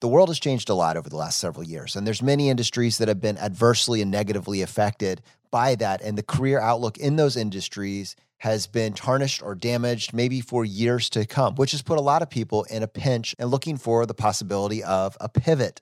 The world has changed a lot over the last several years, and there's many industries that have been adversely and negatively affected by that. And the career outlook in those industries has been tarnished or damaged, maybe for years to come, which has put a lot of people in a pinch and looking for the possibility of a pivot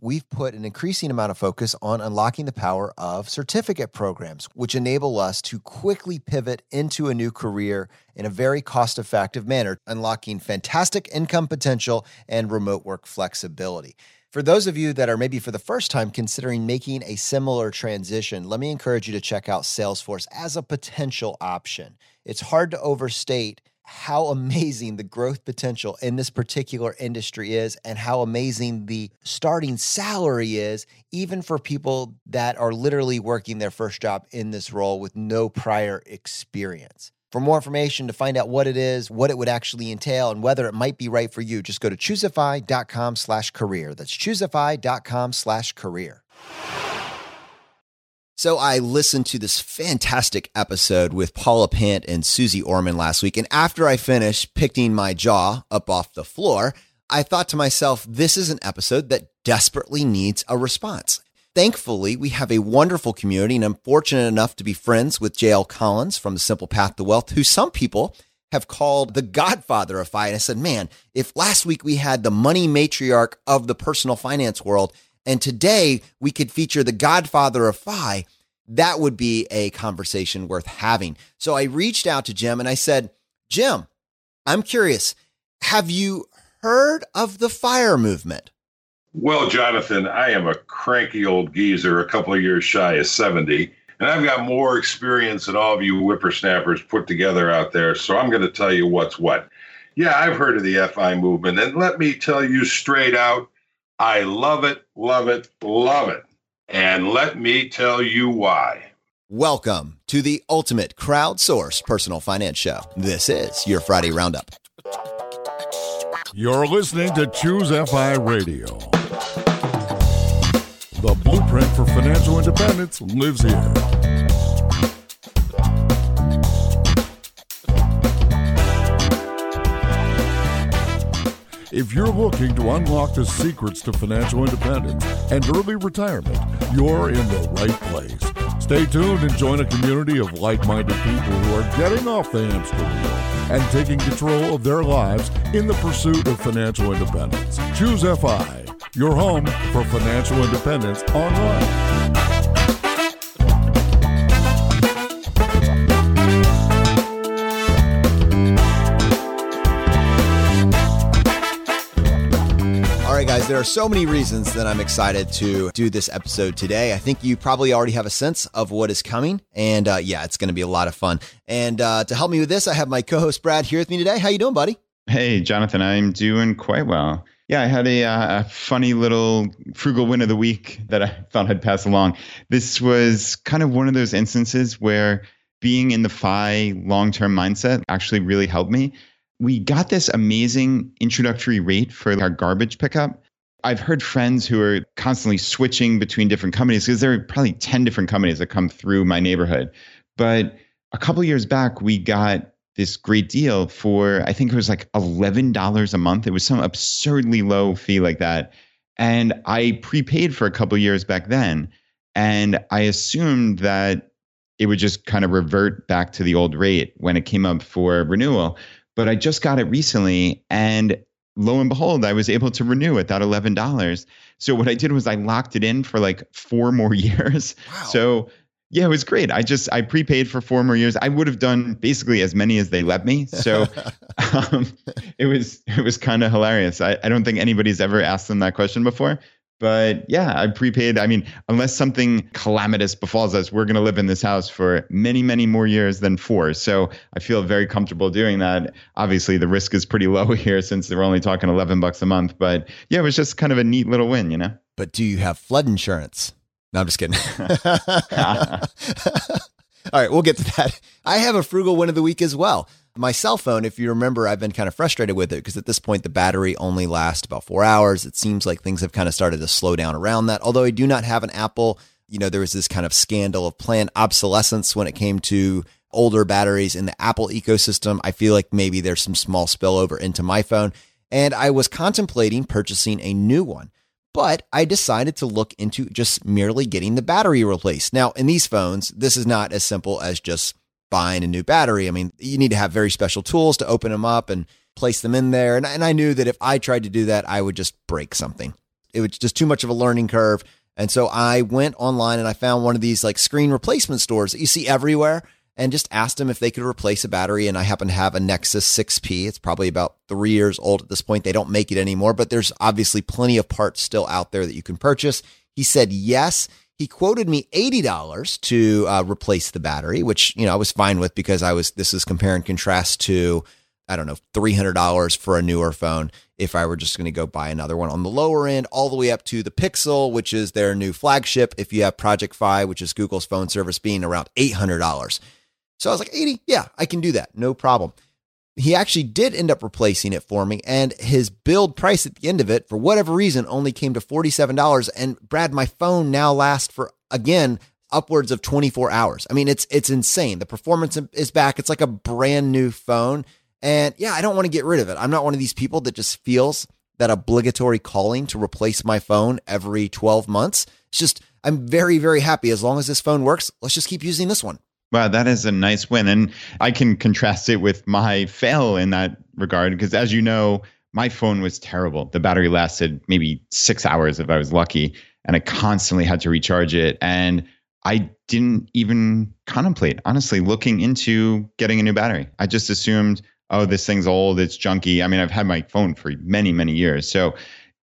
we've put an increasing amount of focus on unlocking the power of certificate programs, which enable us to quickly pivot into a new career in a very cost effective manner, unlocking fantastic income potential and remote work flexibility. For those of you that are maybe for the first time considering making a similar transition, let me encourage you to check out Salesforce as a potential option. It's hard to overstate how amazing the growth potential in this particular industry is and how amazing the starting salary is, even for people that are literally working their first job in this role with no prior experience. For more information to find out what it is, what it would actually entail, and whether it might be right for you, just go to choosefi.com slash career. That's choosefi.com slash career. So I listened to this fantastic episode with Paula Pant and Susie Orman last week. And after I finished picking my jaw up off the floor, I thought to myself, this is an episode that desperately needs a response. Thankfully, we have a wonderful community, and I'm fortunate enough to be friends with JL Collins from The Simple Path to Wealth, who some people have called the godfather of FI. And I said, man, if last week we had the money matriarch of the personal finance world, and today we could feature the godfather of FI, that would be a conversation worth having. So I reached out to Jim and I said, Jim, I'm curious, have you heard of the fire movement? Well, Jonathan, I am a cranky old geezer, a couple of years shy of 70, and I've got more experience than all of you whippersnappers put together out there. So I'm going to tell you what's what. Yeah, I've heard of the FI movement, and let me tell you straight out, I love it, love it, love it. And let me tell you why. Welcome to the ultimate crowdsourced personal finance show. This is your Friday Roundup. You're listening to Choose FI Radio. The blueprint for financial independence lives here. If you're looking to unlock the secrets to financial independence and early retirement, you're in the right place. Stay tuned and join a community of like minded people who are getting off the hamster wheel and taking control of their lives in the pursuit of financial independence. Choose FI, your home for financial independence online. There are so many reasons that I'm excited to do this episode today. I think you probably already have a sense of what is coming, and uh, yeah, it's going to be a lot of fun. And uh, to help me with this, I have my co-host Brad here with me today. How you doing, buddy? Hey, Jonathan, I'm doing quite well. Yeah, I had a, uh, a funny little frugal win of the week that I thought I'd pass along. This was kind of one of those instances where being in the FI long term mindset actually really helped me. We got this amazing introductory rate for our garbage pickup. I've heard friends who are constantly switching between different companies because there are probably 10 different companies that come through my neighborhood. But a couple years back, we got this great deal for, I think it was like $11 a month. It was some absurdly low fee like that. And I prepaid for a couple years back then. And I assumed that it would just kind of revert back to the old rate when it came up for renewal. But I just got it recently and lo and behold, I was able to renew at that $11. So what I did was I locked it in for like four more years. Wow. So yeah, it was great. I just I prepaid for four more years. I would have done basically as many as they let me. So um, it was it was kind of hilarious. I, I don't think anybody's ever asked them that question before. But yeah, I prepaid. I mean, unless something calamitous befalls us, we're going to live in this house for many, many more years than four. So I feel very comfortable doing that. Obviously, the risk is pretty low here since we're only talking 11 bucks a month. But yeah, it was just kind of a neat little win, you know? But do you have flood insurance? No, I'm just kidding. All right, we'll get to that. I have a frugal win of the week as well. My cell phone, if you remember, I've been kind of frustrated with it because at this point, the battery only lasts about four hours. It seems like things have kind of started to slow down around that. Although I do not have an Apple, you know, there was this kind of scandal of planned obsolescence when it came to older batteries in the Apple ecosystem. I feel like maybe there's some small spillover into my phone. and I was contemplating purchasing a new one. But I decided to look into just merely getting the battery replaced. Now, in these phones, this is not as simple as just buying a new battery. I mean, you need to have very special tools to open them up and place them in there. And, and I knew that if I tried to do that, I would just break something. It was just too much of a learning curve. And so I went online and I found one of these like screen replacement stores that you see everywhere and just asked them if they could replace a battery. And I happen to have a Nexus 6P. It's probably about three years old at this point. They don't make it anymore, but there's obviously plenty of parts still out there that you can purchase. He said yes. He quoted me $80 to uh, replace the battery, which, you know, I was fine with because I was, this is compare and contrast to, I don't know, $300 for a newer phone if I were just going to go buy another one on the lower end, all the way up to the Pixel, which is their new flagship. If you have Project Fi, which is Google's phone service, being around $800. So I was like, 80, yeah, I can do that. No problem. He actually did end up replacing it for me, and his build price at the end of it, for whatever reason, only came to $47. And Brad, my phone now lasts for, again, upwards of 24 hours. I mean, it's it's insane. The performance is back. It's like a brand new phone. And yeah, I don't want to get rid of it. I'm not one of these people that just feels that obligatory calling to replace my phone every 12 months. It's just I'm very very happy as long as this phone works. Let's just keep using this one. Wow, that is a nice win. And I can contrast it with my fail in that regard because, as you know, my phone was terrible. The battery lasted maybe six hours if I was lucky, and I constantly had to recharge it. And I didn't even contemplate, honestly, looking into getting a new battery. I just assumed, oh, this thing's old, it's junky. I mean, I've had my phone for many, many years. So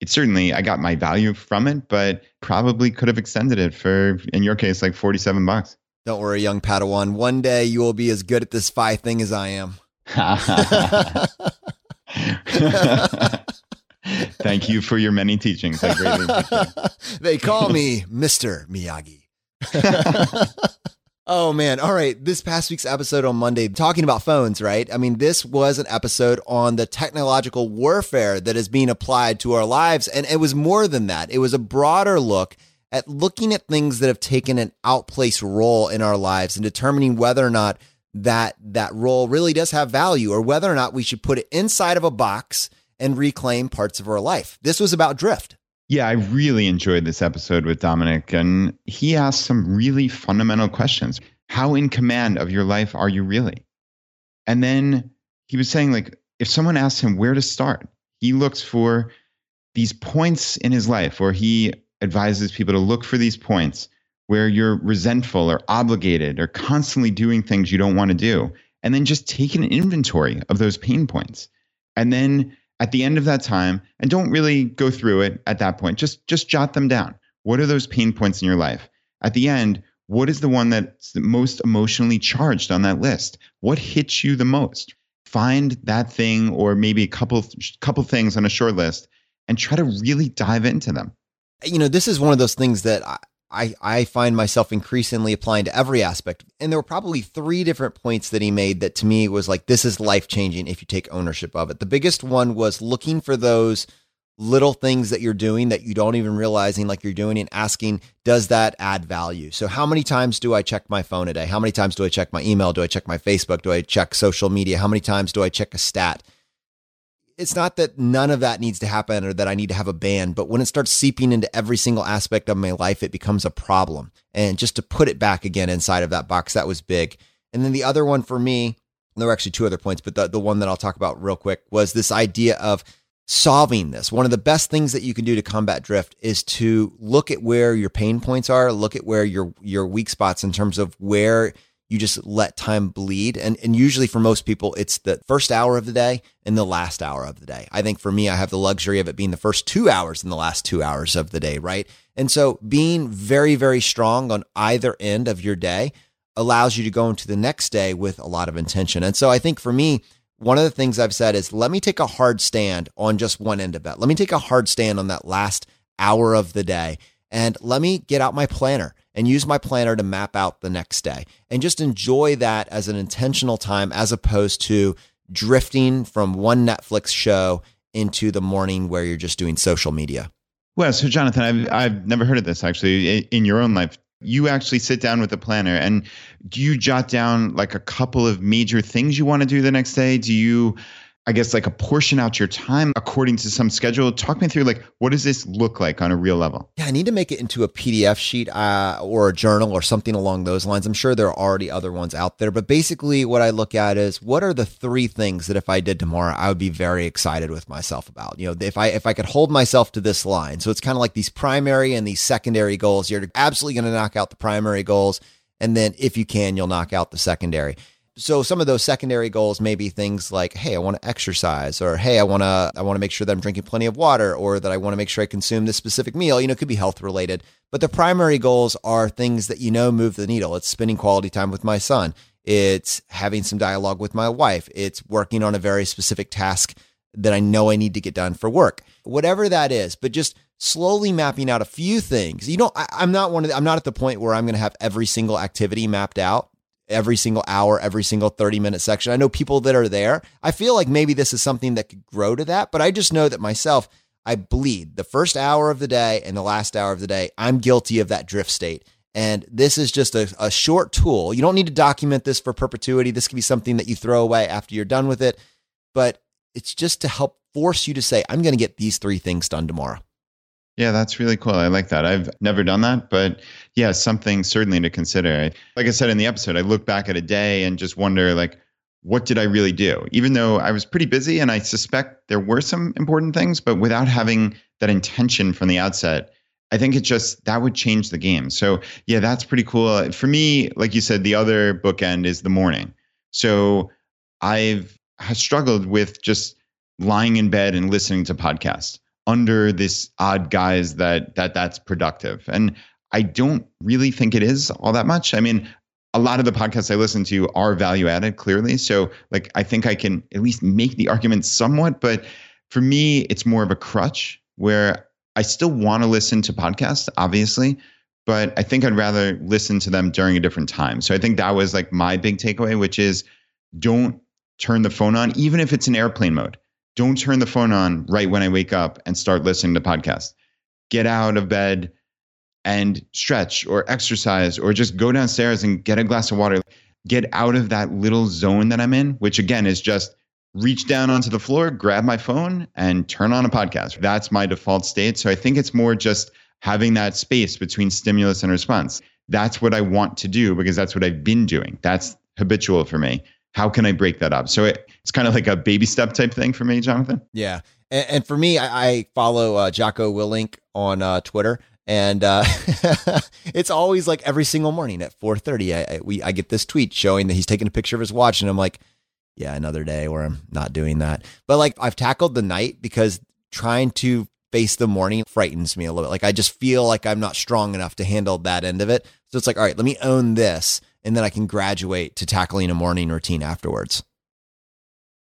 it certainly, I got my value from it, but probably could have extended it for, in your case, like 47 bucks. Don't worry, young Padawan. One day you will be as good at this Fi thing as I am. Thank you for your many teachings. I greatly They call me Mr. Miyagi. oh man. All right. This past week's episode on Monday, talking about phones, right? I mean, this was an episode on the technological warfare that is being applied to our lives. And it was more than that. It was a broader look at looking at things that have taken an outplaced role in our lives and determining whether or not that that role really does have value or whether or not we should put it inside of a box and reclaim parts of our life. This was about drift. Yeah, I really enjoyed this episode with Dominic, and he asked some really fundamental questions. How in command of your life are you really? And then he was saying, like, if someone asks him where to start, he looks for these points in his life where he advises people to look for these points where you're resentful or obligated or constantly doing things you don't want to do. And then just take an inventory of those pain points. And then at the end of that time, and don't really go through it at that point, just just jot them down. What are those pain points in your life? At the end, what is the one that's the most emotionally charged on that list? What hits you the most? Find that thing or maybe a couple couple things on a short list and try to really dive into them you know, this is one of those things that I, I find myself increasingly applying to every aspect. And there were probably three different points that he made that to me was like, this is life changing if you take ownership of it. The biggest one was looking for those little things that you're doing that you don't even realizing like you're doing and asking, does that add value? So, how many times do I check my phone a day? How many times do I check my email? Do I check my Facebook? Do I check social media? How many times do I check a stat? It's not that none of that needs to happen or that I need to have a ban, but when it starts seeping into every single aspect of my life, it becomes a problem. And just to put it back again inside of that box, that was big. And then the other one for me, there were actually two other points, but the, the one that I'll talk about real quick was this idea of solving this. One of the best things that you can do to combat drift is to look at where your pain points are, look at where your your weak spots in terms of where you just let time bleed. And, and usually for most people, it's the first hour of the day and the last hour of the day. I think for me, I have the luxury of it being the first two hours and the last two hours of the day, right? And so being very, very strong on either end of your day allows you to go into the next day with a lot of intention. And so I think for me, one of the things I've said is let me take a hard stand on just one end of it. Let me take a hard stand on that last hour of the day and let me get out my planner and use my planner to map out the next day and just enjoy that as an intentional time as opposed to drifting from one Netflix show into the morning where you're just doing social media. Well, so Jonathan, I've, I've never heard of this actually in your own life. You actually sit down with a planner and do you jot down like a couple of major things you want to do the next day? Do you I guess like apportion out your time according to some schedule. Talk me through like what does this look like on a real level? Yeah, I need to make it into a PDF sheet uh, or a journal or something along those lines. I'm sure there are already other ones out there, but basically what I look at is what are the three things that if I did tomorrow, I would be very excited with myself about. You know, if I if I could hold myself to this line. So it's kind of like these primary and these secondary goals. You're absolutely going to knock out the primary goals, and then if you can, you'll knock out the secondary so some of those secondary goals may be things like hey i want to exercise or hey i want to i want to make sure that i'm drinking plenty of water or that i want to make sure i consume this specific meal. You know it could be health related but the primary goals are things that you know move the needle. It's spending quality time with my son. It's having some dialogue with my wife. It's working on a very specific task that i know i need to get done for work. Whatever that is but just slowly mapping out a few things. You know I, i'm not one of the, i'm not at the point where i'm going to have every single activity mapped out every single hour, every single 30 minute section. I know people that are there. I feel like maybe this is something that could grow to that, but I just know that myself, I bleed the first hour of the day and the last hour of the day. I'm guilty of that drift state. And this is just a, a short tool. You don't need to document this for perpetuity. This could be something that you throw away after you're done with it. But it's just to help force you to say, I'm going to get these three things done tomorrow. Yeah, that's really cool. I like that. I've never done that, but yeah, something certainly to consider. Like I said in the episode, I look back at a day and just wonder like what did I really do? Even though I was pretty busy and I suspect there were some important things, but without having that intention from the outset, I think it just that would change the game. So, yeah, that's pretty cool. For me, like you said, the other bookend is the morning. So, I've struggled with just lying in bed and listening to podcasts under this odd guise that that that's productive. And I don't really think it is all that much. I mean, a lot of the podcasts I listen to are value added, clearly. So, like, I think I can at least make the argument somewhat. But for me, it's more of a crutch where I still want to listen to podcasts, obviously, but I think I'd rather listen to them during a different time. So, I think that was like my big takeaway, which is don't turn the phone on, even if it's in airplane mode. Don't turn the phone on right when I wake up and start listening to podcasts. Get out of bed and stretch or exercise or just go downstairs and get a glass of water. Get out of that little zone that I'm in, which again is just reach down onto the floor, grab my phone, and turn on a podcast. That's my default state. So I think it's more just having that space between stimulus and response. That's what I want to do because that's what I've been doing. That's habitual for me how can I break that up? So it, it's kind of like a baby step type thing for me, Jonathan. Yeah. And, and for me, I, I follow uh, Jocko Willink on uh, Twitter. And uh, it's always like every single morning at 4:30, I, I, we I get this tweet showing that he's taking a picture of his watch, and I'm like, yeah, another day where I'm not doing that. But like I've tackled the night because trying to face the morning frightens me a little bit. Like I just feel like I'm not strong enough to handle that end of it. So it's like, all right, let me own this and then I can graduate to tackling a morning routine afterwards.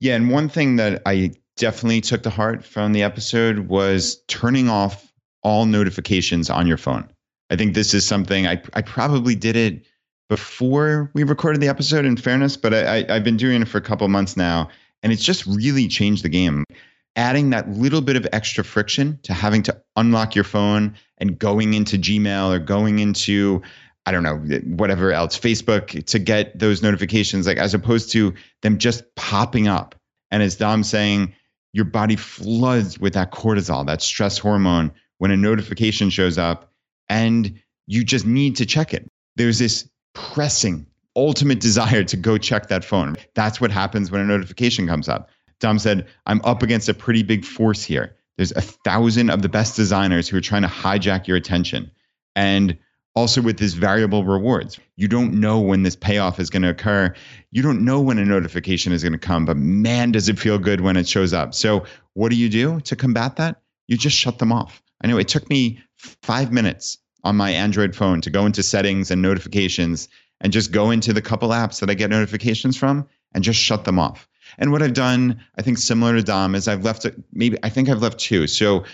Yeah, and one thing that I definitely took to heart from the episode was turning off all notifications on your phone. I think this is something I I probably did it before we recorded the episode. In fairness, but I, I have been doing it for a couple months now, and it's just really changed the game. Adding that little bit of extra friction to having to unlock your phone and going into Gmail or going into I don't know, whatever else, Facebook to get those notifications, like as opposed to them just popping up. And as Dom saying, your body floods with that cortisol, that stress hormone, when a notification shows up and you just need to check it. There's this pressing, ultimate desire to go check that phone. That's what happens when a notification comes up. Dom said, I'm up against a pretty big force here. There's a thousand of the best designers who are trying to hijack your attention. And also with this variable rewards. You don't know when this payoff is going to occur. You don't know when a notification is going to come, but man, does it feel good when it shows up. So, what do you do to combat that? You just shut them off. I know it took me five minutes on my Android phone to go into settings and notifications and just go into the couple apps that I get notifications from and just shut them off. And what I've done, I think similar to Dom, is I've left maybe I think I've left two. So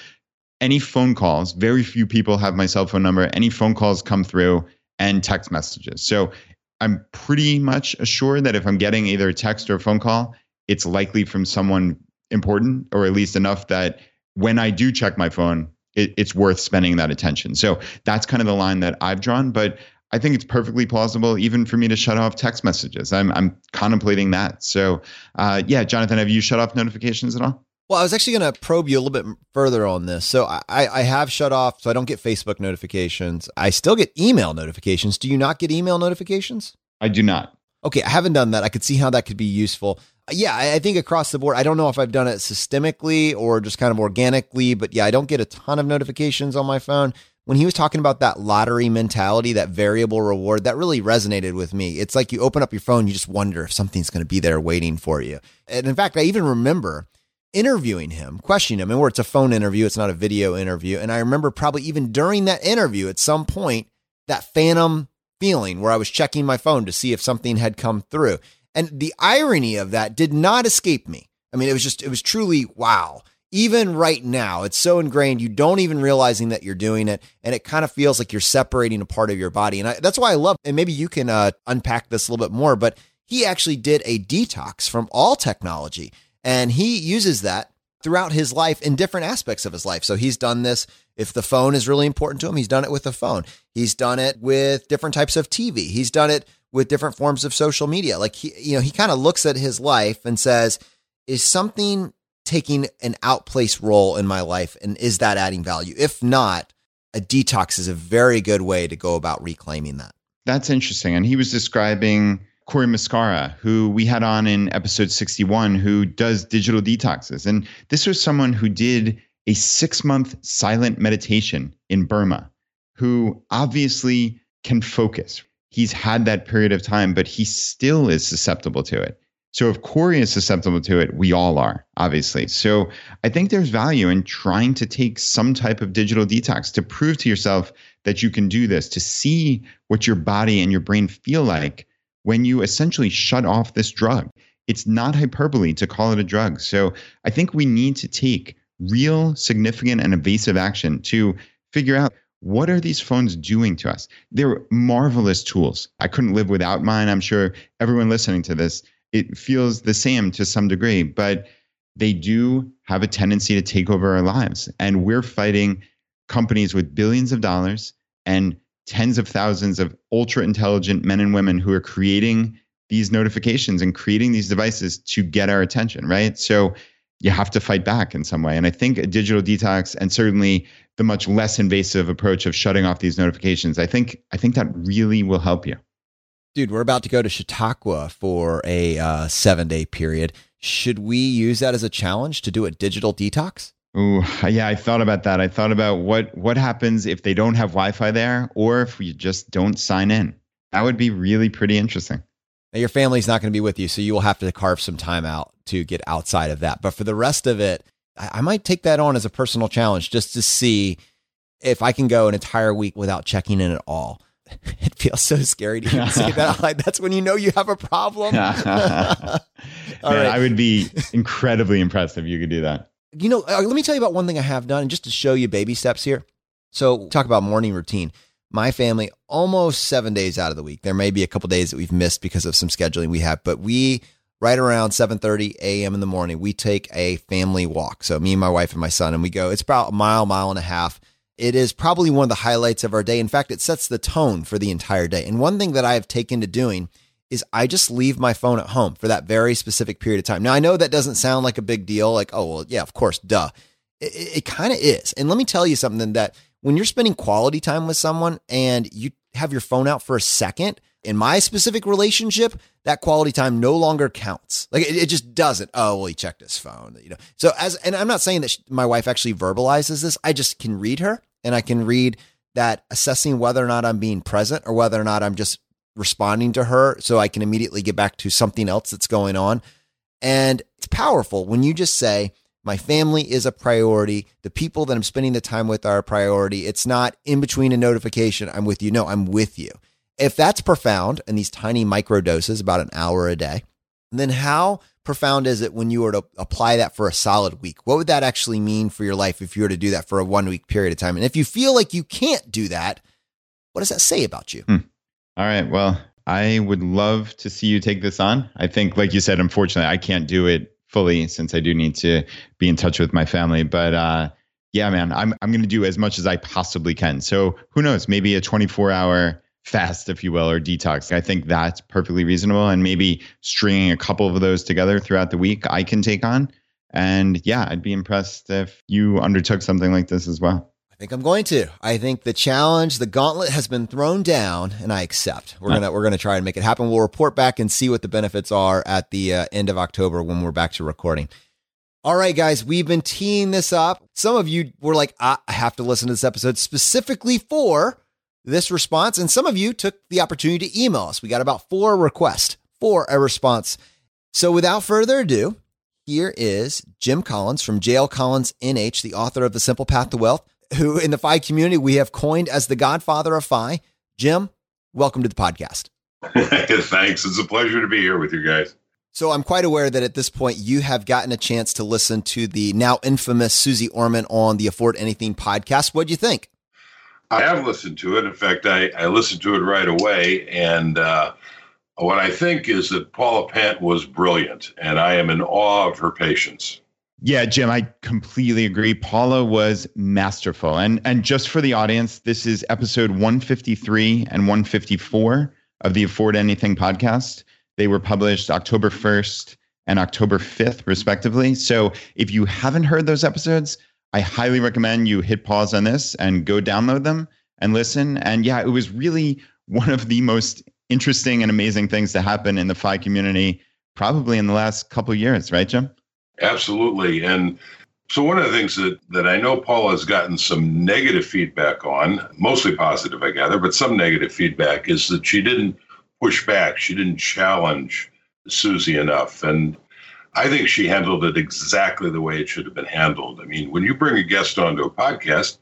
any phone calls, very few people have my cell phone number. Any phone calls come through and text messages. So I'm pretty much assured that if I'm getting either a text or a phone call, it's likely from someone important or at least enough that when I do check my phone, it, it's worth spending that attention. So that's kind of the line that I've drawn. But I think it's perfectly plausible even for me to shut off text messages. I'm I'm contemplating that. So, uh, yeah, Jonathan, have you shut off notifications at all? Well, I was actually going to probe you a little bit further on this. So I, I have shut off, so I don't get Facebook notifications. I still get email notifications. Do you not get email notifications? I do not. Okay, I haven't done that. I could see how that could be useful. Uh, yeah, I think across the board, I don't know if I've done it systemically or just kind of organically, but yeah, I don't get a ton of notifications on my phone. When he was talking about that lottery mentality, that variable reward, that really resonated with me. It's like you open up your phone, you just wonder if something's going to be there waiting for you. And in fact, I even remember interviewing him, questioning him, and where it's a phone interview, it's not a video interview. And I remember probably even during that interview at some point, that phantom feeling where I was checking my phone to see if something had come through. And the irony of that did not escape me. I mean, it was just, it was truly wow. Even right now, it's so ingrained, you don't even realizing that you're doing it. And it kind of feels like you're separating a part of your body. And I, that's why I love, and maybe you can uh, unpack this a little bit more, but he actually did a detox from all technology. And he uses that throughout his life in different aspects of his life. So he's done this if the phone is really important to him, he's done it with the phone. He's done it with different types of TV. He's done it with different forms of social media. Like he you know, he kind of looks at his life and says, is something taking an outplace role in my life and is that adding value? If not, a detox is a very good way to go about reclaiming that. That's interesting. And he was describing Cory Muscara, who we had on in episode 61, who does digital detoxes. And this was someone who did a six month silent meditation in Burma, who obviously can focus. He's had that period of time, but he still is susceptible to it. So if Corey is susceptible to it, we all are, obviously. So I think there's value in trying to take some type of digital detox to prove to yourself that you can do this, to see what your body and your brain feel like when you essentially shut off this drug. It's not hyperbole to call it a drug. So I think we need to take real, significant, and evasive action to figure out what are these phones doing to us? They're marvelous tools. I couldn't live without mine. I'm sure everyone listening to this, it feels the same to some degree, but they do have a tendency to take over our lives. And we're fighting companies with billions of dollars and tens of thousands of ultra intelligent men and women who are creating these notifications and creating these devices to get our attention, right? So you have to fight back in some way. And I think a digital detox and certainly the much less invasive approach of shutting off these notifications, I think I think that really will help you. Dude, we're about to go to Chautauqua for a uh, seven day period. Should we use that as a challenge to do a digital detox? Ooh, yeah, I thought about that. I thought about what what happens if they don't have Wi-Fi there, or if we just don't sign in. That would be really pretty interesting. Now, your family's not going to be with you, so you will have to carve some time out to get outside of that. But for the rest of it, I, I might take that on as a personal challenge just to see if I can go an entire week without checking in at all. It feels so scary to even say that. Like, that's when you know you have a problem. Man, right. I would be incredibly impressed if you could do that you know, uh, let me tell you about one thing I have done, and just to show you baby steps here. So, talk about morning routine. My family, almost seven days out of the week. There may be a couple days that we've missed because of some scheduling we have, but we right around 7:30 a.m. in the morning, we take a family walk. So me and my wife and my son, and we go. It's about a mile, mile and a half. It is probably one of the highlights of our day. In fact, it sets the tone for the entire day. And one thing that I have taken to doing is I just leave my phone at home for that very specific period of time. Now, I know that doesn't sound like a big deal, like, oh, well, yeah, of course, duh. It, it, it kind of is. And let me tell you something that when you're spending quality time with someone and you have your phone out for a second, in my specific relationship, that quality time no longer counts. Like it, it, just doesn't. Oh, well, he checked his phone, you know. So as, and I'm not saying that she, my wife actually verbalizes this. I just can read her, and I can read that assessing whether or not I'm being present or whether or not I'm just responding to her so I can immediately get back to something else that's going on. And it's powerful when you just say, my family is a priority. The people that I'm spending the time with are a priority. It's not in between a notification. I'm with you. No, I'm with you. If that's profound and these tiny micro doses, about an hour a day, then how profound is it when you were to apply that for a solid week? What would that actually mean for your life if you were to do that for a one week period of time? And if you feel like you can't do that, what does that say about you? Hmm. All right. Well, I would love to see you take this on. I think, like you said, unfortunately, I can't do it fully since I do need to be in touch with my family. But uh, yeah, man, I'm I'm going to do as much as I possibly can. So who knows? Maybe a 24 hour fast, if you will, or detox. I think that's perfectly reasonable. And maybe stringing a couple of those together throughout the week, I can take on. And yeah, I'd be impressed if you undertook something like this as well. I think I'm going to. I think the challenge, the gauntlet has been thrown down, and I accept. We're gonna we're gonna try and make it happen. We'll report back and see what the benefits are at the uh, end of October when we're back to recording. All right, guys, we've been teeing this up. Some of you were like, I have to listen to this episode specifically for this response, and some of you took the opportunity to email us. We got about four requests for a response. So, without further ado, here is Jim Collins from JL Collins NH, the author of The Simple Path to Wealth, who in the FI community we have coined as the godfather of FI. Jim, welcome to the podcast. Thanks. It's a pleasure to be here with you guys. So I'm quite aware that at this point you have gotten a chance to listen to the now infamous Susie Orman on the Afford Anything podcast. What do you think? I have listened to it. In fact, I, I listened to it right away. And uh, what I think is that Paula Pant was brilliant, and I am in awe of her patience. Yeah, Jim, I completely agree. Paula was masterful. And and just for the audience, this is episode 153 and 154 of the Afford Anything podcast. They were published October 1st and October 5th, respectively. So if you haven't heard those episodes, I highly recommend you hit pause on this and go download them and listen. And yeah, it was really one of the most interesting and amazing things to happen in the FI community, probably in the last couple years, right, Jim? Absolutely. And so one of the things that, that I know Paula has gotten some negative feedback on, mostly positive, I gather, but some negative feedback is that she didn't push back. She didn't challenge Susie enough. And I think she handled it exactly the way it should have been handled. I mean, when you bring a guest onto a podcast,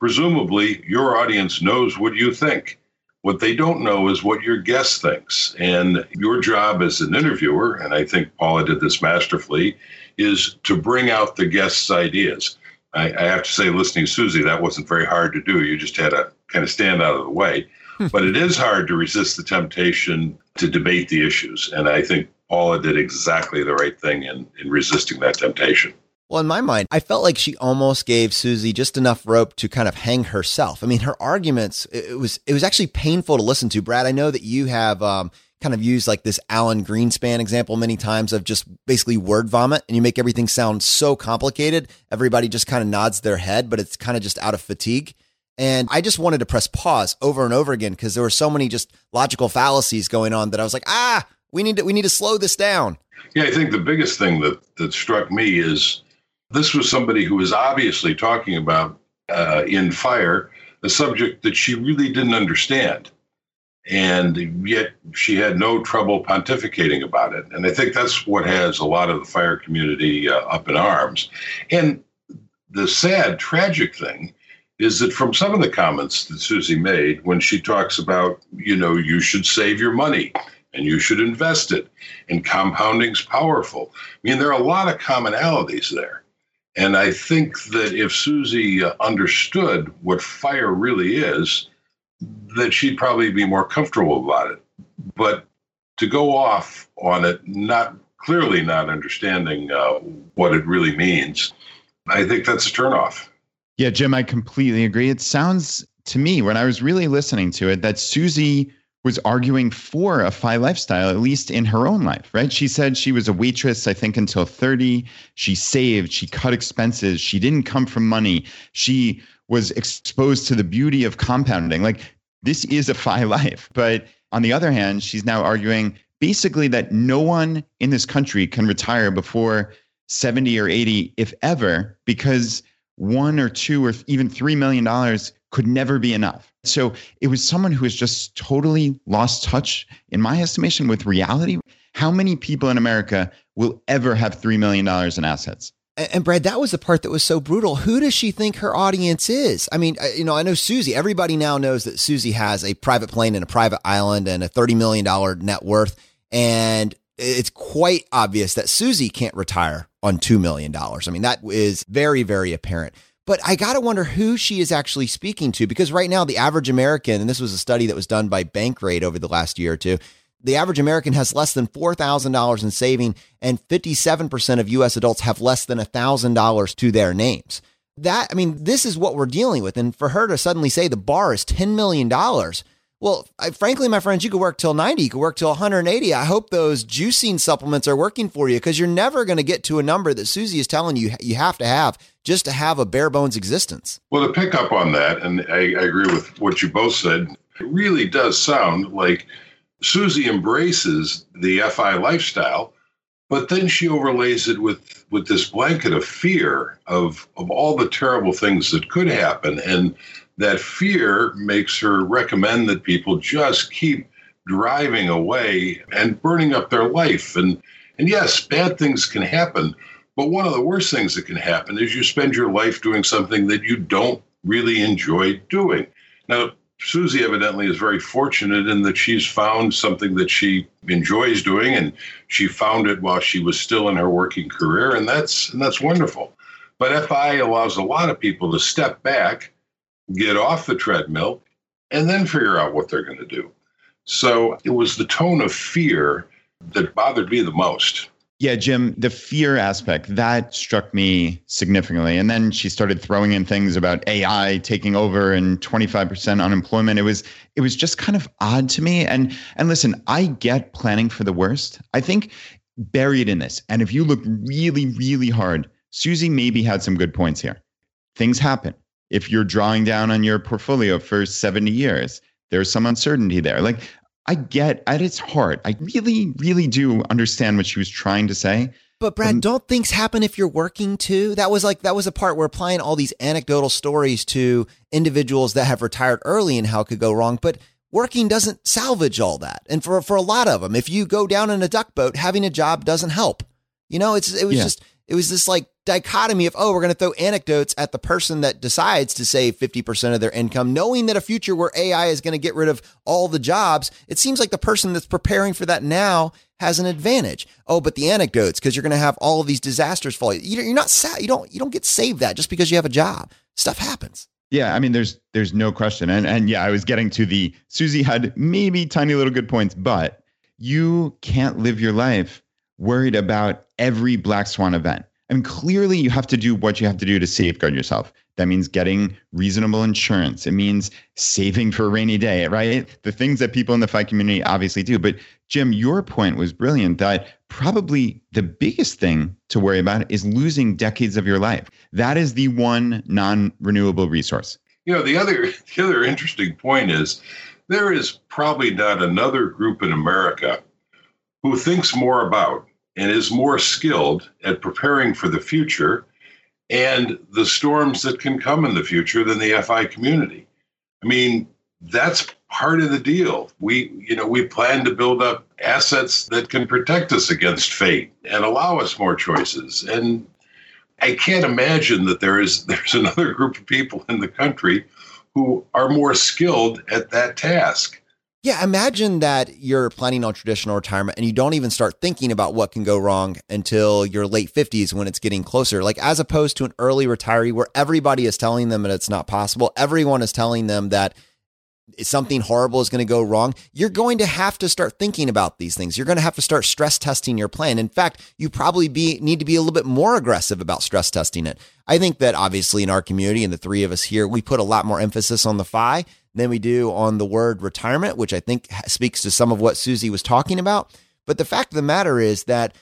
presumably your audience knows what you think. What they don't know is what your guest thinks. And your job as an interviewer, and I think Paula did this masterfully, is to bring out the guest's ideas. I, I have to say, listening to Suze, that wasn't very hard to do. You just had to kind of stand out of the way. Hmm. but it is hard to resist the temptation to debate the issues. And I think Paula did exactly the right thing in, in resisting that temptation. Well, in my mind, I felt like she almost gave Susie just enough rope to kind of hang herself. I mean, her arguments, it was it was actually painful to listen to. Brad, I know that you have um, kind of used like this Alan Greenspan example many times of just basically word vomit and you make everything sound so complicated. Everybody just kind of nods their head, but it's kind of just out of fatigue. And I just wanted to press pause over and over again because there were so many just logical fallacies going on that I was like, ah, we need to we need to slow this down. Yeah, I think the biggest thing that that struck me is this was somebody who was obviously talking about uh, in fire a subject that she really didn't understand. And yet she had no trouble pontificating about it. And I think that's what has a lot of the fire community uh, up in arms. And the sad, tragic thing is that from some of the comments that Susie made when she talks about, you know, you should save your money and you should invest it and compounding's powerful. I mean, there are a lot of commonalities there. And I think that if Susie uh, understood what fire really is, that she'd probably be more comfortable about it. But to go off on it, not clearly not understanding uh, what it really means, I think that's a turnoff. Yeah, Jim, I completely agree. It sounds to me, when I was really listening to it, that Susie was arguing for a FI lifestyle, at least in her own life, right? She said she was a waitress, I think, until 30. She saved, she cut expenses, she didn't come from money. She was exposed to the beauty of compounding. Like, this is a FI life. But on the other hand, she's now arguing basically that no one in this country can retire before 70 or 80, if ever, because one or two or even $3 million could never be enough. So it was someone who has just totally lost touch, in my estimation, with reality. How many people in America will ever have $3 million in assets? And Brad, that was the part that was so brutal. Who does she think her audience is? I mean, you know, I know Susie. Everybody now knows that Susie has a private plane and a private island and a $30 million net worth. And it's quite obvious that Susie can't retire on $2 million. I mean, that is very, very apparent. But I got to wonder who she is actually speaking to because right now, the average American, and this was a study that was done by Bankrate over the last year or two, the average American has less than $4,000 in saving, and 57% of US adults have less than $1,000 to their names. That, I mean, this is what we're dealing with. And for her to suddenly say the bar is $10 million, Well, I, frankly, my friends, you could work till 90, you could work till 180. I hope those juicing supplements are working for you because you're never going to get to a number that Susie is telling you you have to have just to have a bare bones existence. Well, to pick up on that, and I, I agree with what you both said, it really does sound like Susie embraces the FI lifestyle, but then she overlays it with with this blanket of fear of of all the terrible things that could happen and that fear makes her recommend that people just keep driving away and burning up their life. And and yes, bad things can happen, but one of the worst things that can happen is you spend your life doing something that you don't really enjoy doing. Now, Susie evidently is very fortunate in that she's found something that she enjoys doing and she found it while she was still in her working career and that's and that's wonderful. But FI allows a lot of people to step back get off the treadmill, and then figure out what they're going to do. So it was the tone of fear that bothered me the most. Yeah, Jim, the fear aspect that struck me significantly. And then she started throwing in things about AI taking over and 25% unemployment. It was it was just kind of odd to me. And and listen, I get planning for the worst. I think buried in this, and if you look really, really hard, Susie maybe had some good points here. Things happen if you're drawing down on your portfolio for 70 years there's some uncertainty there like i get at its heart i really really do understand what she was trying to say but Brad, um, don't things happen if you're working too? That was like that was a part where applying all these anecdotal stories to individuals that have retired early and how it could go wrong. But working doesn't salvage all that. And for for a lot of them, if you go down in a duck boat, having a job doesn't help. You know, it's it was yeah. just it was this like dichotomy of, oh, we're going to throw anecdotes at the person that decides to save 50% of their income, knowing that a future where AI is going to get rid of all the jobs. It seems like the person that's preparing for that now has an advantage. Oh, but the anecdotes, because you're going to have all of these disasters fall. You're not, sad. you don't, you don't get saved that just because you have a job. Stuff happens. Yeah, I mean, there's there's no question, and and yeah, I was getting to the Susie had maybe tiny little good points, but you can't live your life worried about every black swan event. I mean, clearly you have to do what you have to do to safeguard yourself. That means getting reasonable insurance. It means saving for a rainy day, right? The things that people in the fight community obviously do. But Jim, your point was brilliant that probably the biggest thing to worry about is losing decades of your life. That is the one non-renewable resource. You know, the other the other interesting point is there is probably not another group in America who thinks more about and is more skilled at preparing for the future and the storms that can come in the future than the FI community. I mean, that's part of the deal. We, you know, we plan to build up assets that can protect us against fate and allow us more choices. And I can't imagine that there is there's another group of people in the country who are more skilled at that task. Yeah, imagine that you're planning on traditional retirement and you don't even start thinking about what can go wrong until your late 50s when it's getting closer. Like, as opposed to an early retiree where everybody is telling them that it's not possible, everyone is telling them that something horrible is going to go wrong. You're going to have to start thinking about these things. You're going to have to start stress testing your plan. In fact, you probably be need to be a little bit more aggressive about stress testing it. I think that obviously in our community and the three of us here, we put a lot more emphasis on the FI than we do on the word retirement, which I think speaks to some of what Susie was talking about. But the fact of the matter is that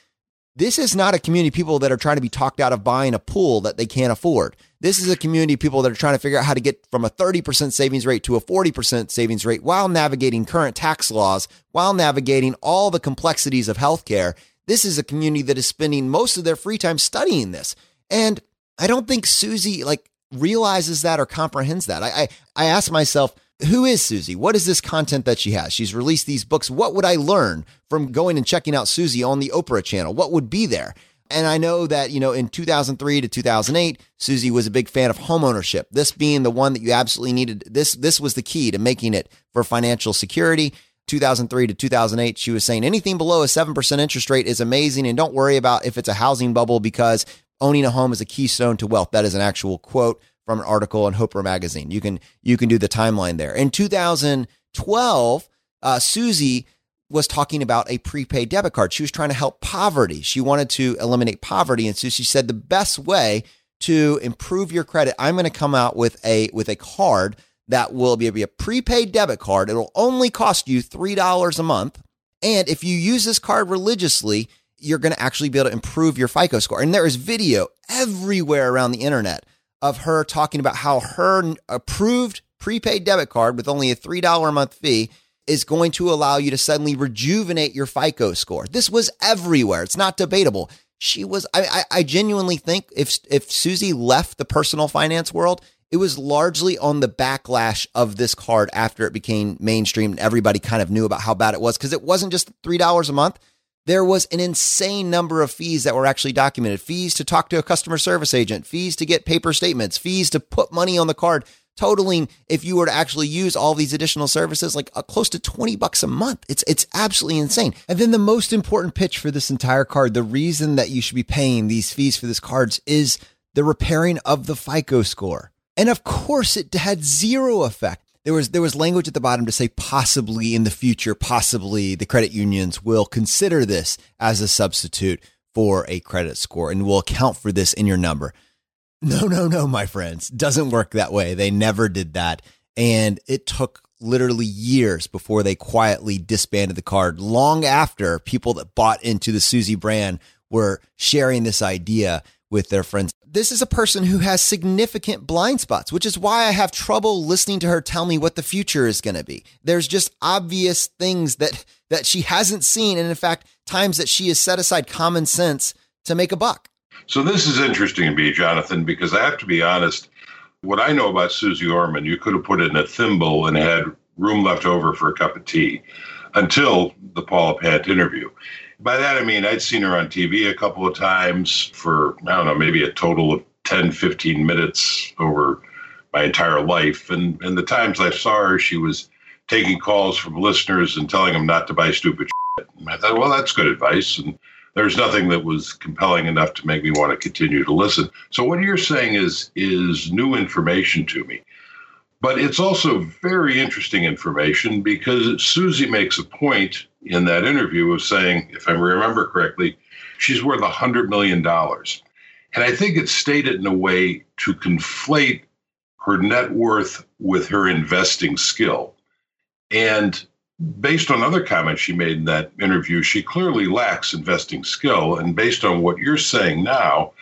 this is not a community of people that are trying to be talked out of buying a pool that they can't afford. This is a community of people that are trying to figure out how to get from a 30% savings rate to a 40% savings rate while navigating current tax laws, while navigating all the complexities of healthcare. This is a community that is spending most of their free time studying this. And I don't think Susie like realizes that or comprehends that. I, I, I ask myself, who is Susie? What is this content that she has? She's released these books. What would I learn from going and checking out Susie on the Oprah channel? What would be there? And I know that, you know, in 2003 to 2008, Susie was a big fan of homeownership. This being the one that you absolutely needed. This, this was the key to making it for financial security. 2003 to 2008, she was saying anything below a 7% interest rate is amazing. And don't worry about if it's a housing bubble because owning a home is a keystone to wealth. That is an actual quote from an article in Oprah magazine. You can you can do the timeline there. In 2012, uh, Susie was talking about a prepaid debit card. She was trying to help poverty. She wanted to eliminate poverty, and so she said the best way to improve your credit, I'm going to come out with a with a card that will be a prepaid debit card. It'll only cost you $3 a month. And if you use this card religiously, you're going to actually be able to improve your FICO score. And there is video everywhere around the internet of her talking about how her approved prepaid debit card with only a $3 a month fee is going to allow you to suddenly rejuvenate your FICO score. This was everywhere. It's not debatable. She was, I, I, genuinely think if, if Susie left the personal finance world, it was largely on the backlash of this card after it became mainstream and everybody kind of knew about how bad it was because it wasn't just $3 a month. There was an insane number of fees that were actually documented fees to talk to a customer service agent, fees to get paper statements, fees to put money on the card, totaling, if you were to actually use all these additional services, like uh, close to 20 bucks a month. It's, it's absolutely insane. And then the most important pitch for this entire card, the reason that you should be paying these fees for this cards is the repairing of the FICO score. And of course, it had zero effect. There was there was language at the bottom to say possibly in the future, possibly the credit unions will consider this as a substitute for a credit score and will account for this in your number. No, no, no, my friends. Doesn't work that way. They never did that. And it took literally years before they quietly disbanded the card, long after people that bought into the Suze brand were sharing this idea with their friends. This is a person who has significant blind spots, which is why I have trouble listening to her tell me what the future is going to be. There's just obvious things that that she hasn't seen and in fact times that she has set aside common sense to make a buck. So this is interesting to me, Jonathan, because I have to be honest. What I know about Suze Orman, you could have put it in a thimble and had room left over for a cup of tea until the Paula Pant interview. By that, I mean, I'd seen her on TV a couple of times for, I don't know, maybe a total of 10, 15 minutes over my entire life. And, and the times I saw her, she was taking calls from listeners and telling them not to buy stupid shit. And I thought, well, that's good advice. And there's nothing that was compelling enough to make me want to continue to listen. So what you're saying is is new information to me. But it's also very interesting information because Suze makes a point in that interview of saying, if I remember correctly, she's worth $100 million. And I think it's stated in a way to conflate her net worth with her investing skill. And based on other comments she made in that interview, she clearly lacks investing skill. And based on what you're saying now,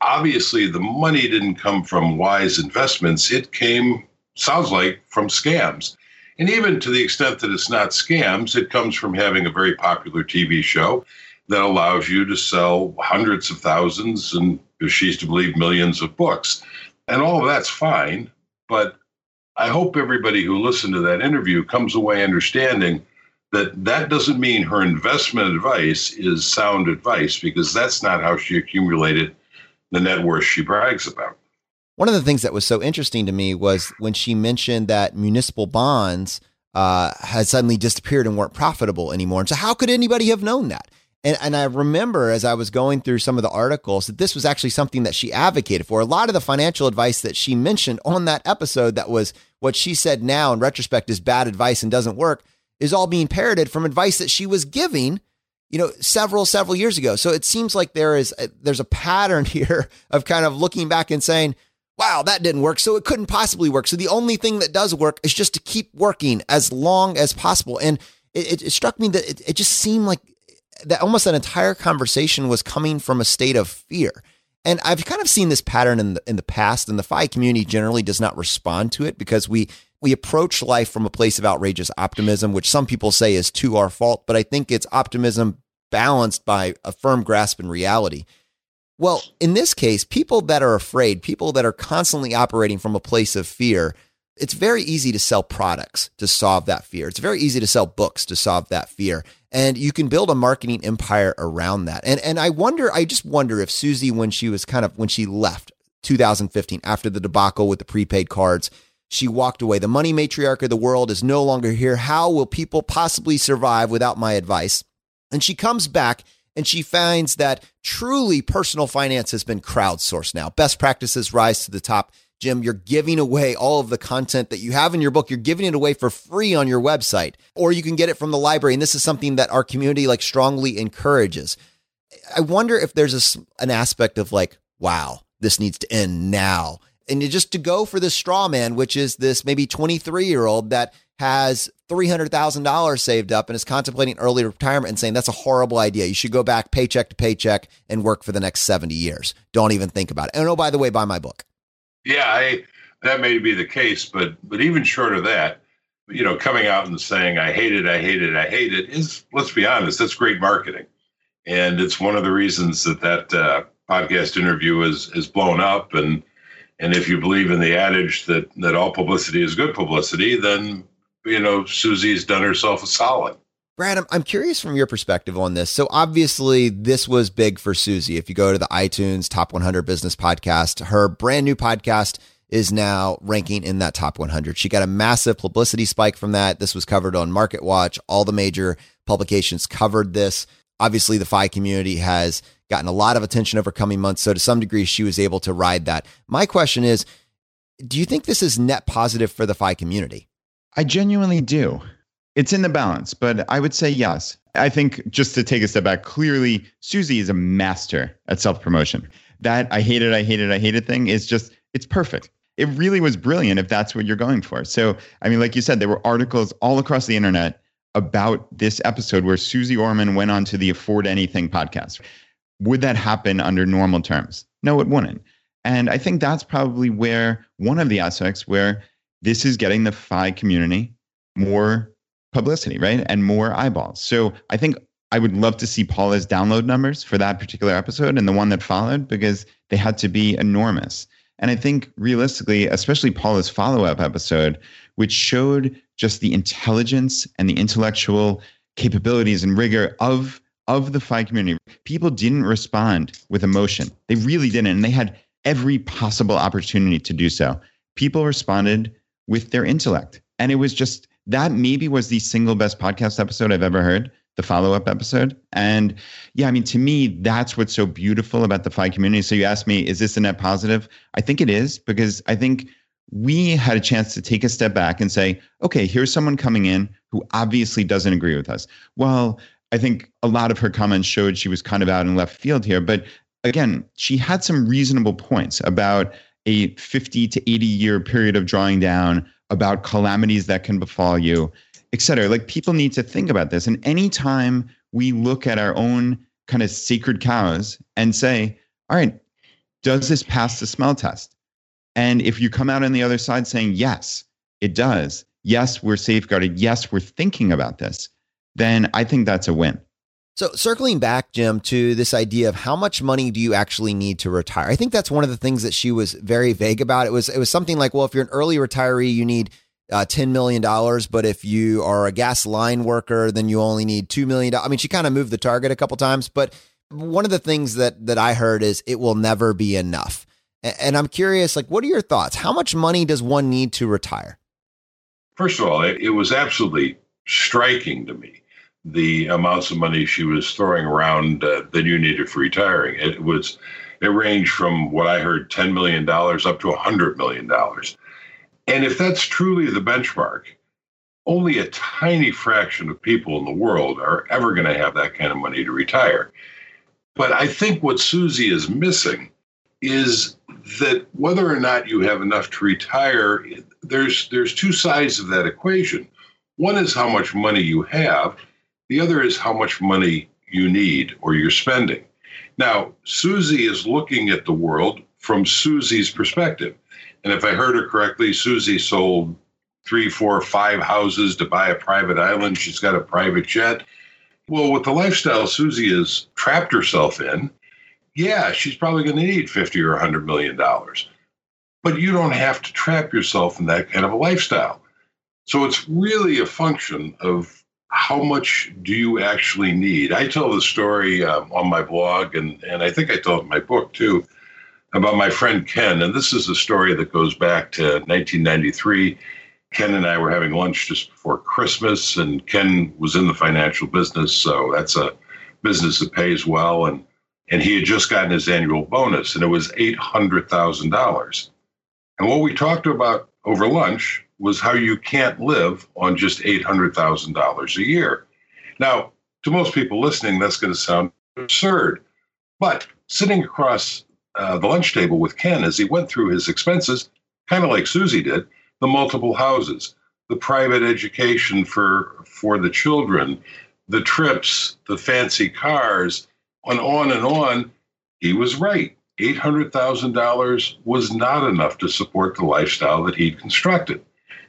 obviously the money didn't come from wise investments. It came, sounds like, from scams. And even to the extent that it's not scams, it comes from having a very popular TV show that allows you to sell hundreds of thousands and, if she's to believe, millions of books. And all of that's fine. But I hope everybody who listened to that interview comes away understanding that that doesn't mean her investment advice is sound advice because that's not how she accumulated the net worth she brags about. One of the things that was so interesting to me was when she mentioned that municipal bonds uh, had suddenly disappeared and weren't profitable anymore. And so, how could anybody have known that? And, and I remember as I was going through some of the articles that this was actually something that she advocated for. A lot of the financial advice that she mentioned on that episode, that was what she said now in retrospect is bad advice and doesn't work, is all being parroted from advice that she was giving you know several several years ago so it seems like there is a, there's a pattern here of kind of looking back and saying wow, that didn't work. So it couldn't possibly work. So the only thing that does work is just to keep working as long as possible. And it, it, it struck me that it, it just seemed like that almost that entire conversation was coming from a state of fear. And I've kind of seen this pattern in the, in the past, and the FI community generally does not respond to it because we we approach life from a place of outrageous optimism, which some people say is to our fault, but I think it's optimism balanced by a firm grasp in reality. Well, in this case, people that are afraid, people that are constantly operating from a place of fear, it's very easy to sell products to solve that fear. It's very easy to sell books to solve that fear. And you can build a marketing empire around that. And and I wonder, I just wonder if Suze, when she was kind of when she left 2015 after the debacle with the prepaid cards, she walked away. The money matriarch of the world is no longer here. How will people possibly survive without my advice? And she comes back and she finds that truly personal finance has been crowdsourced now. Best practices rise to the top. Jim, you're giving away all of the content that you have in your book. You're giving it away for free on your website, or you can get it from the library. And this is something that our community like strongly encourages. I wonder if there's a, an aspect of like, wow, this needs to end now. And just to go for this straw man, which is this maybe 23 year old that has $300,000 saved up and is contemplating early retirement and saying that's a horrible idea. You should go back paycheck to paycheck and work for the next 70 years. Don't even think about it. And oh, by the way, buy my book. Yeah, I, that may be the case, but but even short of that, you know, coming out and saying I hate it, I hate it, I hate it is, let's be honest, that's great marketing, and it's one of the reasons that that uh, podcast interview is is blown up. And and if you believe in the adage that that all publicity is good publicity, then you know Suze's done herself a solid. Brad, I'm, I'm curious from your perspective on this. So obviously, this was big for Suze. If you go to the iTunes Top 100 Business Podcast, her brand new podcast is now ranking in that top 100. She got a massive publicity spike from that. This was covered on Market Watch. All the major publications covered this. Obviously, the FI community has gotten a lot of attention over coming months. So, to some degree, she was able to ride that. My question is Do you think this is net positive for the FI community? I genuinely do. It's in the balance, but I would say yes. I think just to take a step back, clearly, Suze is a master at self promotion. That I hate it, I hate it, I hate it thing is just, it's perfect it really was brilliant if that's what you're going for. So, I mean, like you said, there were articles all across the internet about this episode where Suze Orman went on to the Afford Anything podcast. Would that happen under normal terms? No, it wouldn't. And I think that's probably where one of the aspects where this is getting the FI community more publicity, right? And more eyeballs. So I think I would love to see Paula's download numbers for that particular episode and the one that followed because they had to be enormous. And I think realistically, especially Paula's follow up episode, which showed just the intelligence and the intellectual capabilities and rigor of of the FI community. People didn't respond with emotion. They really didn't. And they had every possible opportunity to do so. People responded with their intellect. And it was just that maybe was the single best podcast episode I've ever heard the follow up episode. And yeah, I mean, to me, that's what's so beautiful about the FI community. So you asked me, is this a net positive? I think it is because I think we had a chance to take a step back and say, okay, here's someone coming in who obviously doesn't agree with us. Well, I think a lot of her comments showed she was kind of out in left field here. But again, she had some reasonable points about a 50 to 80 year period of drawing down, about calamities that can befall you et cetera. Like people need to think about this. And anytime we look at our own kind of sacred cows and say, all right, does this pass the smell test? And if you come out on the other side saying, yes, it does. Yes, we're safeguarded. Yes, we're thinking about this. Then I think that's a win. So, circling back, Jim, to this idea of how much money do you actually need to retire? I think that's one of the things that she was very vague about. It was it was something like, well, if you're an early retiree, you need uh, $10 million. But if you are a gas line worker, then you only need $2 million. I mean, she kind of moved the target a couple times. But one of the things that, that I heard is it will never be enough. And I'm curious, like, what are your thoughts? How much money does one need to retire? First of all, it, it was absolutely striking to me the amounts of money she was throwing around uh, that you needed for retiring. It was it ranged from what I heard $10 million up to $100 million. And if that's truly the benchmark, only a tiny fraction of people in the world are ever going to have that kind of money to retire. But I think what Suze is missing is that whether or not you have enough to retire, there's there's two sides of that equation. One is how much money you have, the other is how much money you need or you're spending. Now, Suze is looking at the world from Suze's perspective. And if I heard her correctly, Suze sold three, four, five houses to buy a private island. She's got a private jet. Well, with the lifestyle Suze has trapped herself in, yeah, she's probably going to need 50 or 100 million dollars. But you don't have to trap yourself in that kind of a lifestyle. So it's really a function of how much do you actually need. I tell the story um, on my blog, and, and I think I tell it in my book too about my friend Ken. And this is a story that goes back to 1993. Ken and I were having lunch just before Christmas, and Ken was in the financial business. So that's a business that pays well. And, and he had just gotten his annual bonus, and it was $800,000. And what we talked about over lunch was how you can't live on just $800,000 a year. Now, to most people listening, that's going to sound absurd. But sitting across uh, the lunch table with Ken as he went through his expenses, kind of like Suze did, the multiple houses, the private education for for the children, the trips, the fancy cars, and on and on. He was right. $800,000 was not enough to support the lifestyle that he'd constructed.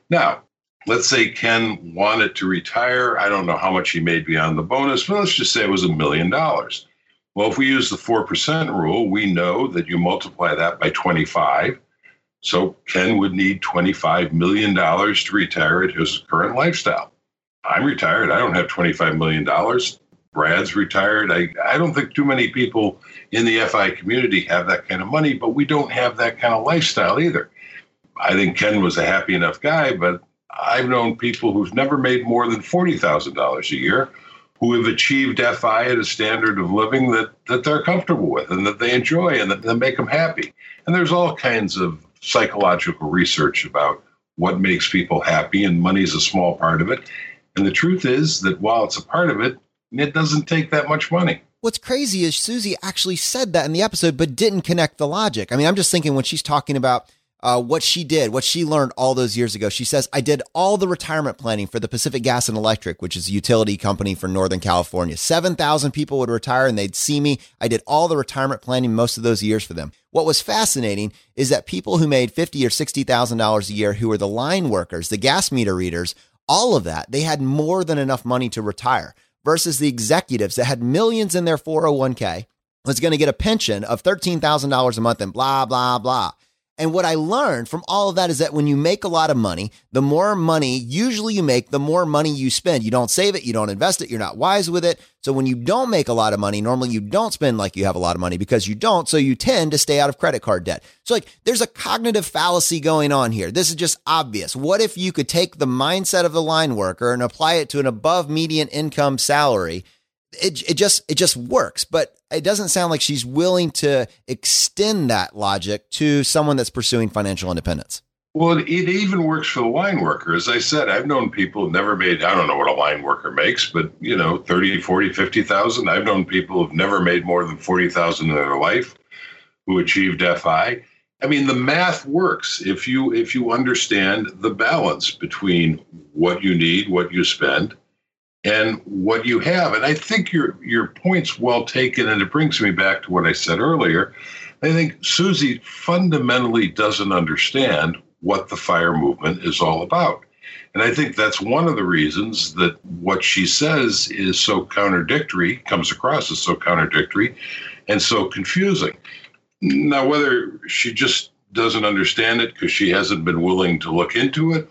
Now, let's say Ken wanted to retire. I don't know how much he made beyond the bonus, but let's just say it was a million dollars. Well, if we use the 4% rule, we know that you multiply that by 25. So Ken would need $25 million to retire at his current lifestyle. I'm retired. I don't have $25 million. Brad's retired. I, I don't think too many people in the FI community have that kind of money, but we don't have that kind of lifestyle either. I think Ken was a happy enough guy, but I've known people who've never made more than $40,000 a year who have achieved FI at a standard of living that, that they're comfortable with and that they enjoy and that, that make them happy. And there's all kinds of psychological research about what makes people happy, and money's a small part of it. And the truth is that while it's a part of it, it doesn't take that much money. What's crazy is Suze actually said that in the episode, but didn't connect the logic. I mean, I'm just thinking when she's talking about uh, what she did, what she learned all those years ago. She says, I did all the retirement planning for the Pacific Gas and Electric, which is a utility company for Northern California. 7,000 people would retire and they'd see me. I did all the retirement planning most of those years for them. What was fascinating is that people who made fifty or $60,000 a year, who were the line workers, the gas meter readers, all of that, they had more than enough money to retire versus the executives that had millions in their 401k was going to get a pension of $13,000 a month and blah, blah, blah. And what I learned from all of that is that when you make a lot of money, the more money usually you make, the more money you spend. You don't save it, you don't invest it, you're not wise with it. So when you don't make a lot of money, normally you don't spend like you have a lot of money because you don't. So you tend to stay out of credit card debt. So like there's a cognitive fallacy going on here. This is just obvious. What if you could take the mindset of the line worker and apply it to an above median income salary? It, it just it just works. But it doesn't sound like she's willing to extend that logic to someone that's pursuing financial independence. Well, it even works for the line worker. As I said, I've known people who never made, I don't know what a line worker makes, but you know, 30, 40, 50,000. I've known people who've never made more than 40,000 in their life who achieved FI. I mean, the math works if you if you understand the balance between what you need, what you spend, and what you have. And I think your your point's well taken, and it brings me back to what I said earlier. I think Suze fundamentally doesn't understand what the fire movement is all about. And I think that's one of the reasons that what she says is so contradictory, comes across as so contradictory and so confusing. Now, whether she just doesn't understand it because she hasn't been willing to look into it,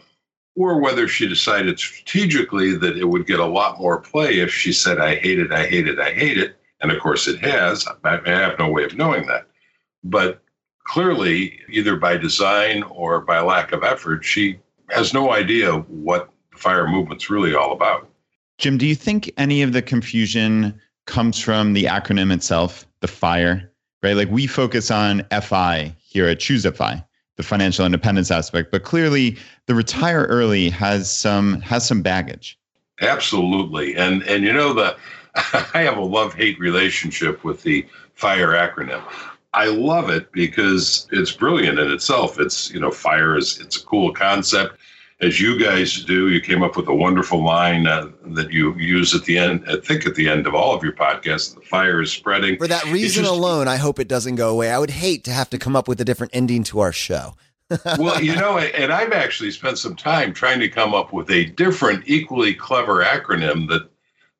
or whether she decided strategically that it would get a lot more play if she said, I hate it, I hate it, I hate it. And of course it has. I have no way of knowing that. But clearly, either by design or by lack of effort, she has no idea what the fire movement's really all about. Jim, do you think any of the confusion comes from the acronym itself, the FIRE? Right? Like we focus on FI here at Choose FI the financial independence aspect, but clearly the retire early has some has some baggage. Absolutely, and and you know the I have a love hate relationship with the FIRE acronym. I love it because it's brilliant in itself. It's you know fire is it's a cool concept as you guys do. You came up with a wonderful line uh, that you use at the end, I think at the end of all of your podcasts. The fire is spreading. For that reason just, alone, I hope it doesn't go away. I would hate to have to come up with a different ending to our show. well, you know, and I've actually spent some time trying to come up with a different, equally clever acronym that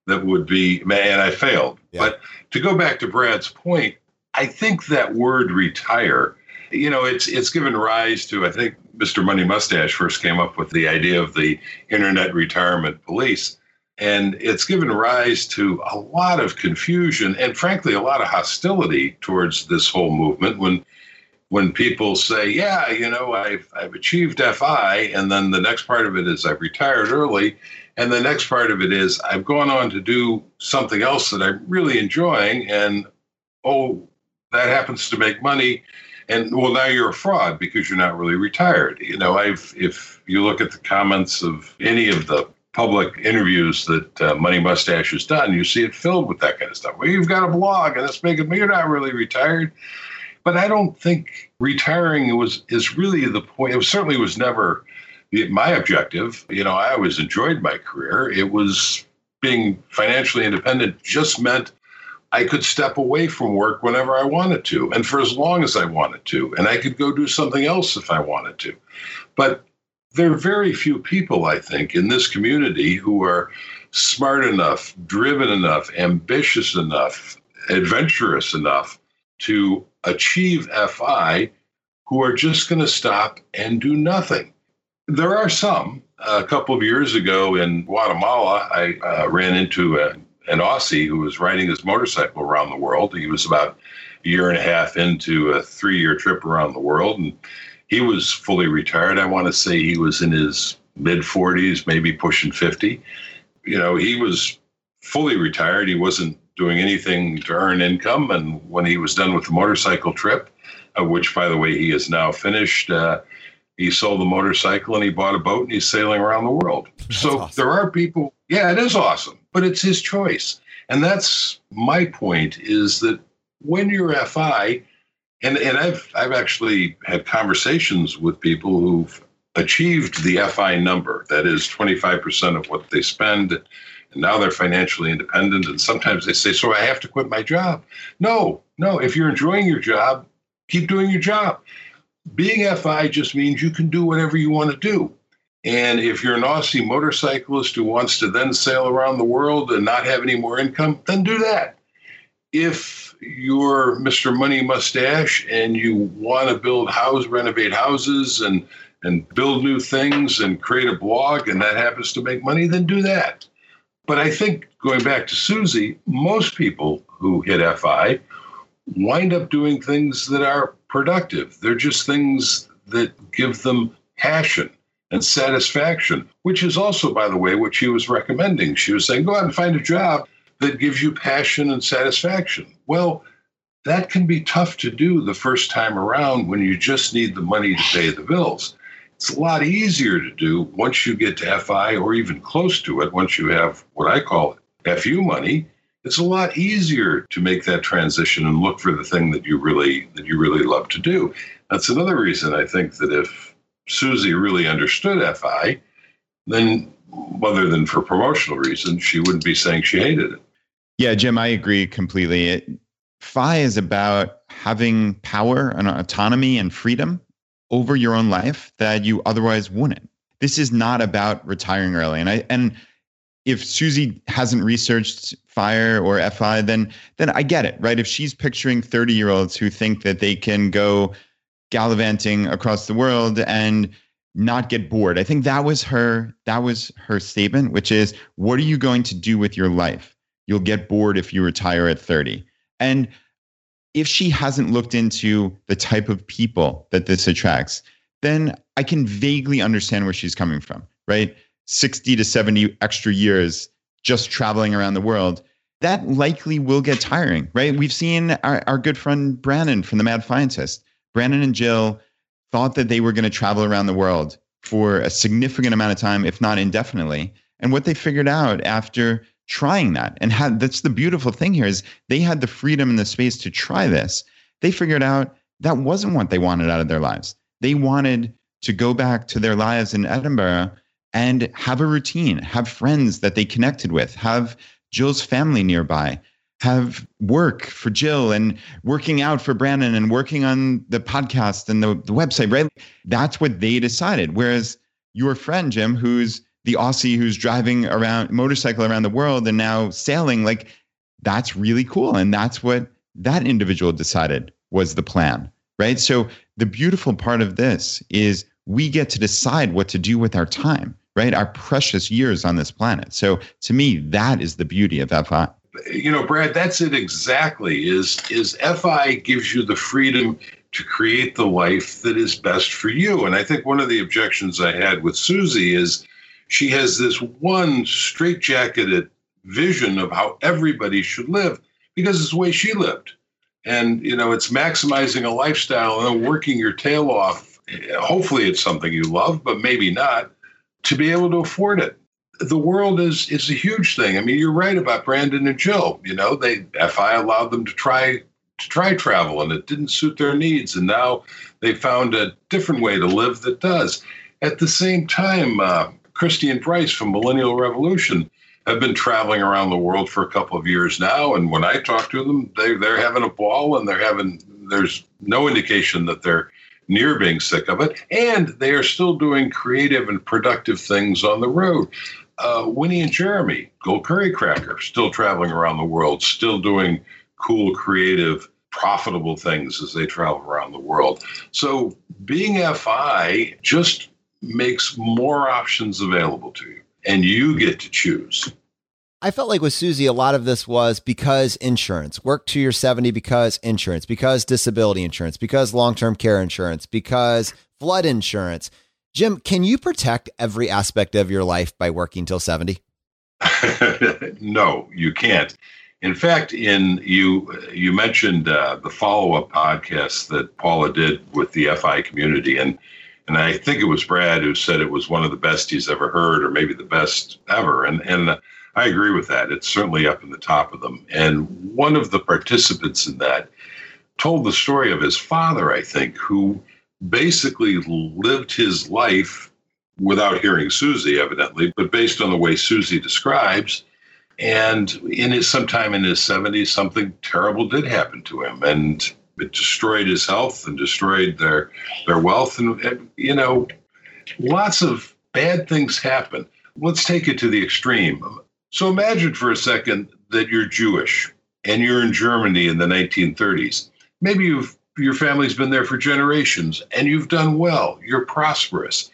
that would be, man, I failed. Yeah. But to go back to Brad's point, I think that word retire you know, it's it's given rise to I think Mr. Money Mustache first came up with the idea of the Internet Retirement Police, and it's given rise to a lot of confusion and frankly a lot of hostility towards this whole movement when when people say, "Yeah, you know, I've I've achieved FI," and then the next part of it is I've retired early, and the next part of it is I've gone on to do something else that I'm really enjoying, and oh, that happens to make money and well now you're a fraud because you're not really retired you know i've if you look at the comments of any of the public interviews that uh, money mustache has done you see it filled with that kind of stuff well you've got a blog and it's making me you're not really retired But I don't think retiring was is really the point. It certainly was never my objective. You know, I always enjoyed my career. It was being financially independent just meant I could step away from work whenever I wanted to and for as long as I wanted to. And I could go do something else if I wanted to. But there are very few people, I think, in this community who are smart enough, driven enough, ambitious enough, adventurous enough to achieve FI who are just going to stop and do nothing. There are some. A couple of years ago in Guatemala, I uh, ran into a, an Aussie who was riding his motorcycle around the world. He was about a year and a half into a three year trip around the world. And he was fully retired. I want to say he was in his mid 40s, maybe pushing 50. You know, he was fully retired. He wasn't doing anything to earn income. And when he was done with the motorcycle trip, uh, which, by the way, he is now finished, uh, he sold the motorcycle and he bought a boat and he's sailing around the world. That's so awesome. there are people, yeah, it is awesome, but it's his choice. And that's my point is that when you're FI, and, and I've, I've actually had conversations with people who've achieved the FI number, that is 25% of what they spend and now they're financially independent. And sometimes they say, So I have to quit my job. No, no. If you're enjoying your job, keep doing your job. Being FI just means you can do whatever you want to do. And if you're an Aussie motorcyclist who wants to then sail around the world and not have any more income, then do that. If you're Mr. Money Mustache and you want to build house, renovate houses and and build new things and create a blog and that happens to make money, then do that. But I think going back to Suze, most people who hit FI wind up doing things that are productive. They're just things that give them passion and satisfaction, which is also, by the way, what she was recommending. She was saying, go out and find a job that gives you passion and satisfaction. Well, that can be tough to do the first time around when you just need the money to pay the bills. It's a lot easier to do once you get to FI or even close to it, once you have what I call FU money. It's a lot easier to make that transition and look for the thing that you really that you really love to do. That's another reason I think that if Suze really understood FI, then other than for promotional reasons, she wouldn't be saying she hated it. Yeah, Jim, I agree completely. It, FI is about having power and autonomy and freedom over your own life that you otherwise wouldn't. This is not about retiring early. And I and if Suze hasn't researched fire or FI, then then I get it, right? If she's picturing 30 year olds who think that they can go gallivanting across the world and not get bored. I think that was her that was her statement, which is what are you going to do with your life? You'll get bored if you retire at 30. And if she hasn't looked into the type of people that this attracts, then I can vaguely understand where she's coming from, right? 60 to 70 extra years just traveling around the world, that likely will get tiring, right? We've seen our, our good friend Brandon from the Mad Fientist. Brandon and Jill thought that they were going to travel around the world for a significant amount of time, if not indefinitely. And what they figured out after trying that and had that's the beautiful thing here is they had the freedom and the space to try this they figured out that wasn't what they wanted out of their lives they wanted to go back to their lives in edinburgh and have a routine have friends that they connected with have jill's family nearby have work for jill and working out for brandon and working on the podcast and the, the website right that's what they decided whereas your friend jim who's the Aussie who's driving around motorcycle around the world and now sailing. Like that's really cool. And that's what that individual decided was the plan. Right. So the beautiful part of this is we get to decide what to do with our time, right? Our precious years on this planet. So to me, that is the beauty of FI. You know, Brad, that's it exactly. Is is FI gives you the freedom to create the life that is best for you. And I think one of the objections I had with Suze is she has this one straitjacketed vision of how everybody should live because it's the way she lived. And, you know, it's maximizing a lifestyle and working your tail off. Hopefully, it's something you love, but maybe not to be able to afford it. The world is is a huge thing. I mean, you're right about Brandon and Jill. You know, they FI allowed them to try to try travel and it didn't suit their needs. And now they found a different way to live that does. At the same time, uh, Kristy and Bryce from Millennial Revolution have been traveling around the world for a couple of years now. And when I talk to them, they, they're having a ball and they're having, there's no indication that they're near being sick of it. And they are still doing creative and productive things on the road. Uh, Winnie and Jeremy, Go Curry Cracker, still traveling around the world, still doing cool, creative, profitable things as they travel around the world. So being FI just makes more options available to you, and you get to choose. I felt like with Suze, a lot of this was because insurance. Work to your 70 because insurance, because disability insurance, because long term care insurance, because flood insurance. Jim, can you protect every aspect of your life by working till 70? no, you can't. In fact, in you you mentioned uh, the follow up podcast that Paula did with the FI community, and and I think it was Brad who said it was one of the best he's ever heard, or maybe the best ever. And and I agree with that. It's certainly up in the top of them. And one of the participants in that told the story of his father, I think, who basically lived his life without hearing Suze, evidently, but based on the way Suze describes and in his sometime in his 70s, something terrible did happen to him, and it destroyed his health and destroyed their their wealth. And, you know, lots of bad things happen. Let's take it to the extreme. So imagine for a second that you're Jewish and you're in Germany in the 1930s. Maybe you've your family's been there for generations and you've done well. You're prosperous.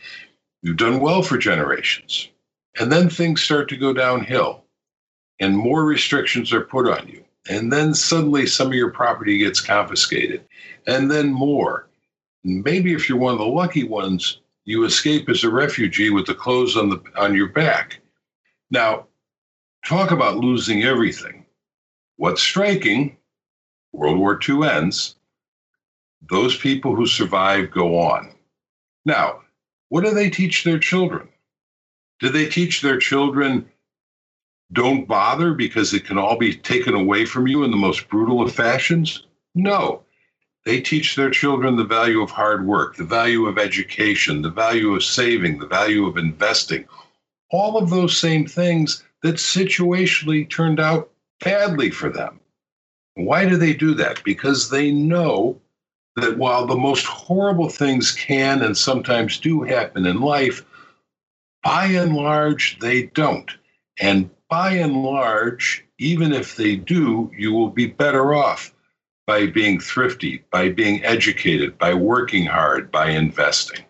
You've done well for generations. And then things start to go downhill and more restrictions are put on you. And then suddenly some of your property gets confiscated, and then more. Maybe if you're one of the lucky ones, you escape as a refugee with the clothes on the on your back. Now, talk about losing everything. What's striking, World War II ends, those people who survive go on. Now, what do they teach their children? Do they teach their children don't bother because it can all be taken away from you in the most brutal of fashions? No. They teach their children the value of hard work, the value of education, the value of saving, the value of investing. All of those same things that situationally turned out badly for them. Why do they do that? Because they know that while the most horrible things can and sometimes do happen in life, by and large, they don't. And by and large, even if they do, you will be better off by being thrifty, by being educated, by working hard, by investing.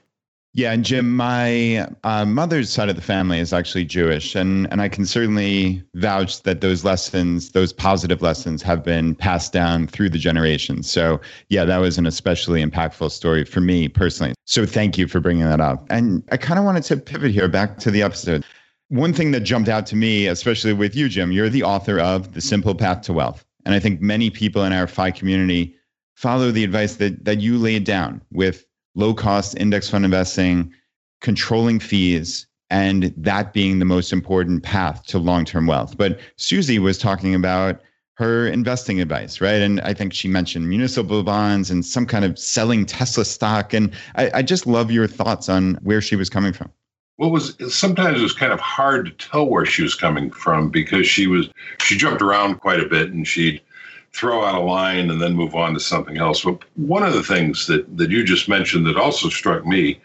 Yeah, and Jim, my uh, mother's side of the family is actually Jewish, and and I can certainly vouch that those lessons, those positive lessons, have been passed down through the generations. So yeah, that was an especially impactful story for me personally. So thank you for bringing that up. And I kind of wanted to pivot here back to the episode. One thing that jumped out to me, especially with you, Jim, you're the author of The Simple Path to Wealth. And I think many people in our FI community follow the advice that, that you laid down with low cost index fund investing, controlling fees, and that being the most important path to long term wealth. But Suze was talking about her investing advice, right? And I think she mentioned municipal bonds and some kind of selling Tesla stock. And I, I just love your thoughts on where she was coming from what was sometimes it was kind of hard to tell where she was coming from because she was she jumped around quite a bit and she'd throw out a line and then move on to something else. But one of the things that that you just mentioned that also struck me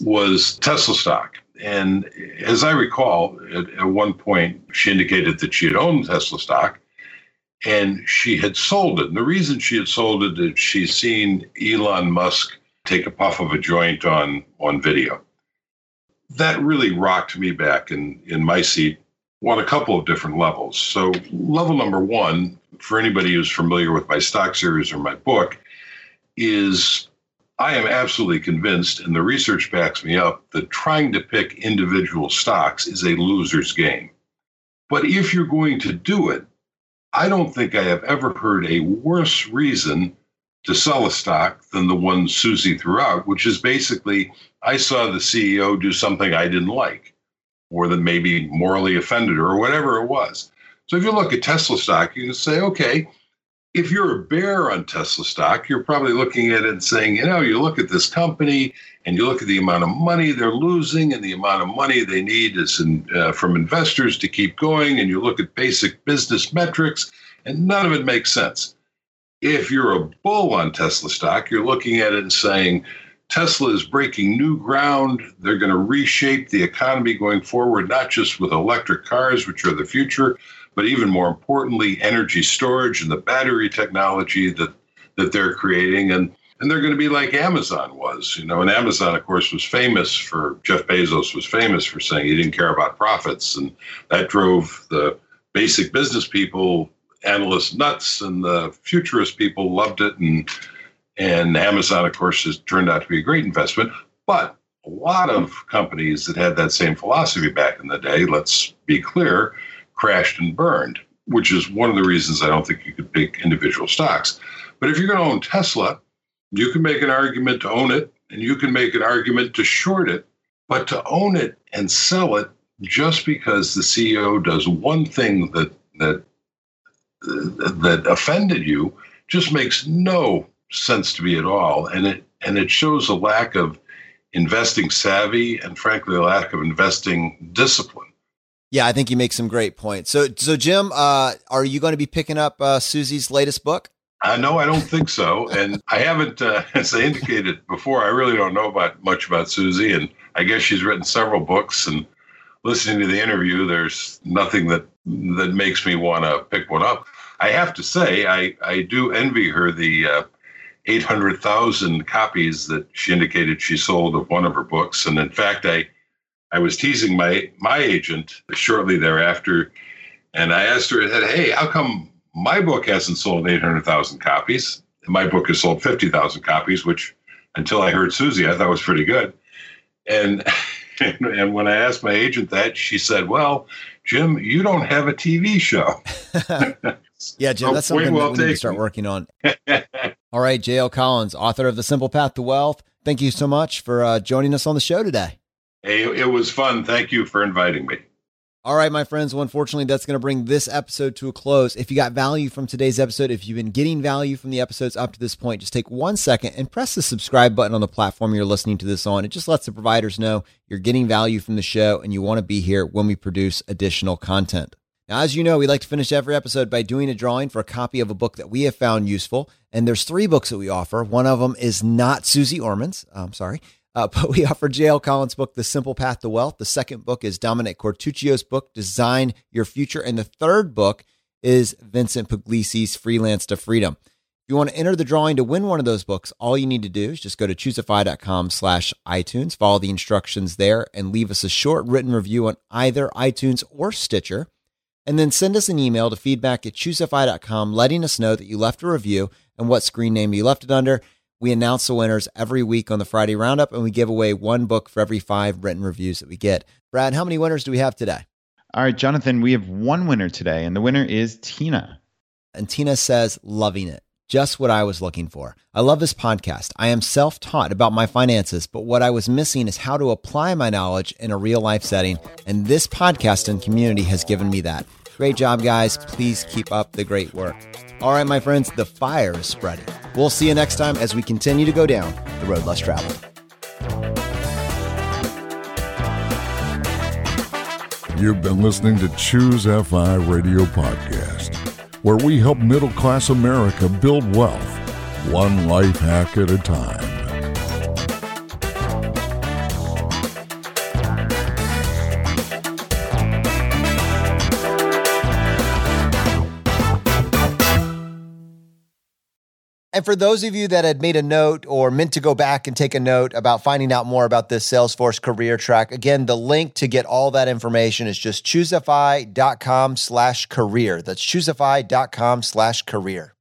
was Tesla stock. And as I recall, at, at one point she indicated that she had owned Tesla stock and she had sold it. And the reason she had sold it is she's seen Elon Musk take a puff of a joint on on video that really rocked me back in, in my seat on a couple of different levels. So, level number one, for anybody who's familiar with my stock series or my book, is I am absolutely convinced, and the research backs me up, that trying to pick individual stocks is a loser's game. But if you're going to do it, I don't think I have ever heard a worse reason to sell a stock than the one Suze threw out, which is basically I saw the CEO do something I didn't like, or that maybe morally offended her, or whatever it was. So if you look at Tesla stock, you can say, okay, if you're a bear on Tesla stock, you're probably looking at it and saying, you know, you look at this company and you look at the amount of money they're losing and the amount of money they need is in, uh, from investors to keep going, and you look at basic business metrics, and none of it makes sense. If you're a bull on Tesla stock, you're looking at it and saying, Tesla is breaking new ground. They're going to reshape the economy going forward, not just with electric cars, which are the future, but even more importantly, energy storage and the battery technology that that they're creating. And and they're going to be like Amazon was, you know. And Amazon, of course, was famous for Jeff Bezos was famous for saying he didn't care about profits, and that drove the basic business people, analysts nuts, and the futurist people loved it. And and Amazon, of course, has turned out to be a great investment. But a lot of companies that had that same philosophy back in the day, let's be clear, crashed and burned, which is one of the reasons I don't think you could pick individual stocks. But if you're going to own Tesla, you can make an argument to own it and you can make an argument to short it, but to own it and sell it just because the CEO does one thing that that that offended you just makes no sense to me at all. And it and it shows a lack of investing savvy and frankly a lack of investing discipline yeah, I think you make some great points. So, so Jim, uh, are you going to be picking up uh, Suze's latest book? Uh, no, I don't think so, and I haven't. Uh, as I indicated before, I really don't know about much about Suze, and I guess she's written several books. And listening to the interview, there's nothing that that makes me want to pick one up. I have to say, I I do envy her the uh, eight hundred thousand copies that she indicated she sold of one of her books, and in fact, I I was teasing my my agent shortly thereafter, and I asked her, "Hey, how come my book hasn't sold eight hundred thousand copies? My book has sold fifty thousand copies, which until I heard Suze, I thought was pretty good." And and when I asked my agent that, she said, "Well, Jim, you don't have a TV show." yeah, Jim, that's something well that we need to start working on. All right, J.L. Collins, author of The Simple Path to Wealth. Thank you so much for uh, joining us on the show today. Hey, it was fun. Thank you for inviting me. All right, my friends. Well, unfortunately, that's going to bring this episode to a close. If you got value from today's episode, if you've been getting value from the episodes up to this point, just take one second and press the subscribe button on the platform you're listening to this on. It just lets the providers know you're getting value from the show and you want to be here when we produce additional content. Now, as you know, we like to finish every episode by doing a drawing for a copy of a book that we have found useful. And there's three books that we offer. One of them is not Suze Orman's. I'm sorry. Uh, but we offer J.L. Collins' book, The Simple Path to Wealth. The second book is Dominick Quartuccio's book, Design Your Future. And the third book is Vincent Pugliese's Freelance to Freedom. If you want to enter the drawing to win one of those books, all you need to do is just go to choosefi.com slash iTunes, follow the instructions there, and leave us a short written review on either iTunes or Stitcher. And then send us an email to feedback at choosefi.com, letting us know that you left a review and what screen name you left it under. We announce the winners every week on the Friday Roundup, and we give away one book for every five written reviews that we get. Brad, how many winners do we have today? All right, Jonathan, we have one winner today, and the winner is Tina. And Tina says, loving it. Just what I was looking for. I love this podcast. I am self taught about my finances, but what I was missing is how to apply my knowledge in a real life setting. And this podcast and community has given me that. Great job, guys. Please keep up the great work. All right, my friends, the fire is spreading. We'll see you next time as we continue to go down the road less traveled. You've been listening to Choose FI Radio Podcast, where we help middle class America build wealth, one life hack at a time. And for those of you that had made a note or meant to go back and take a note about finding out more about this Salesforce career track, again, the link to get all that information is just choosefi.com slash career. That's choosefi.com slash career.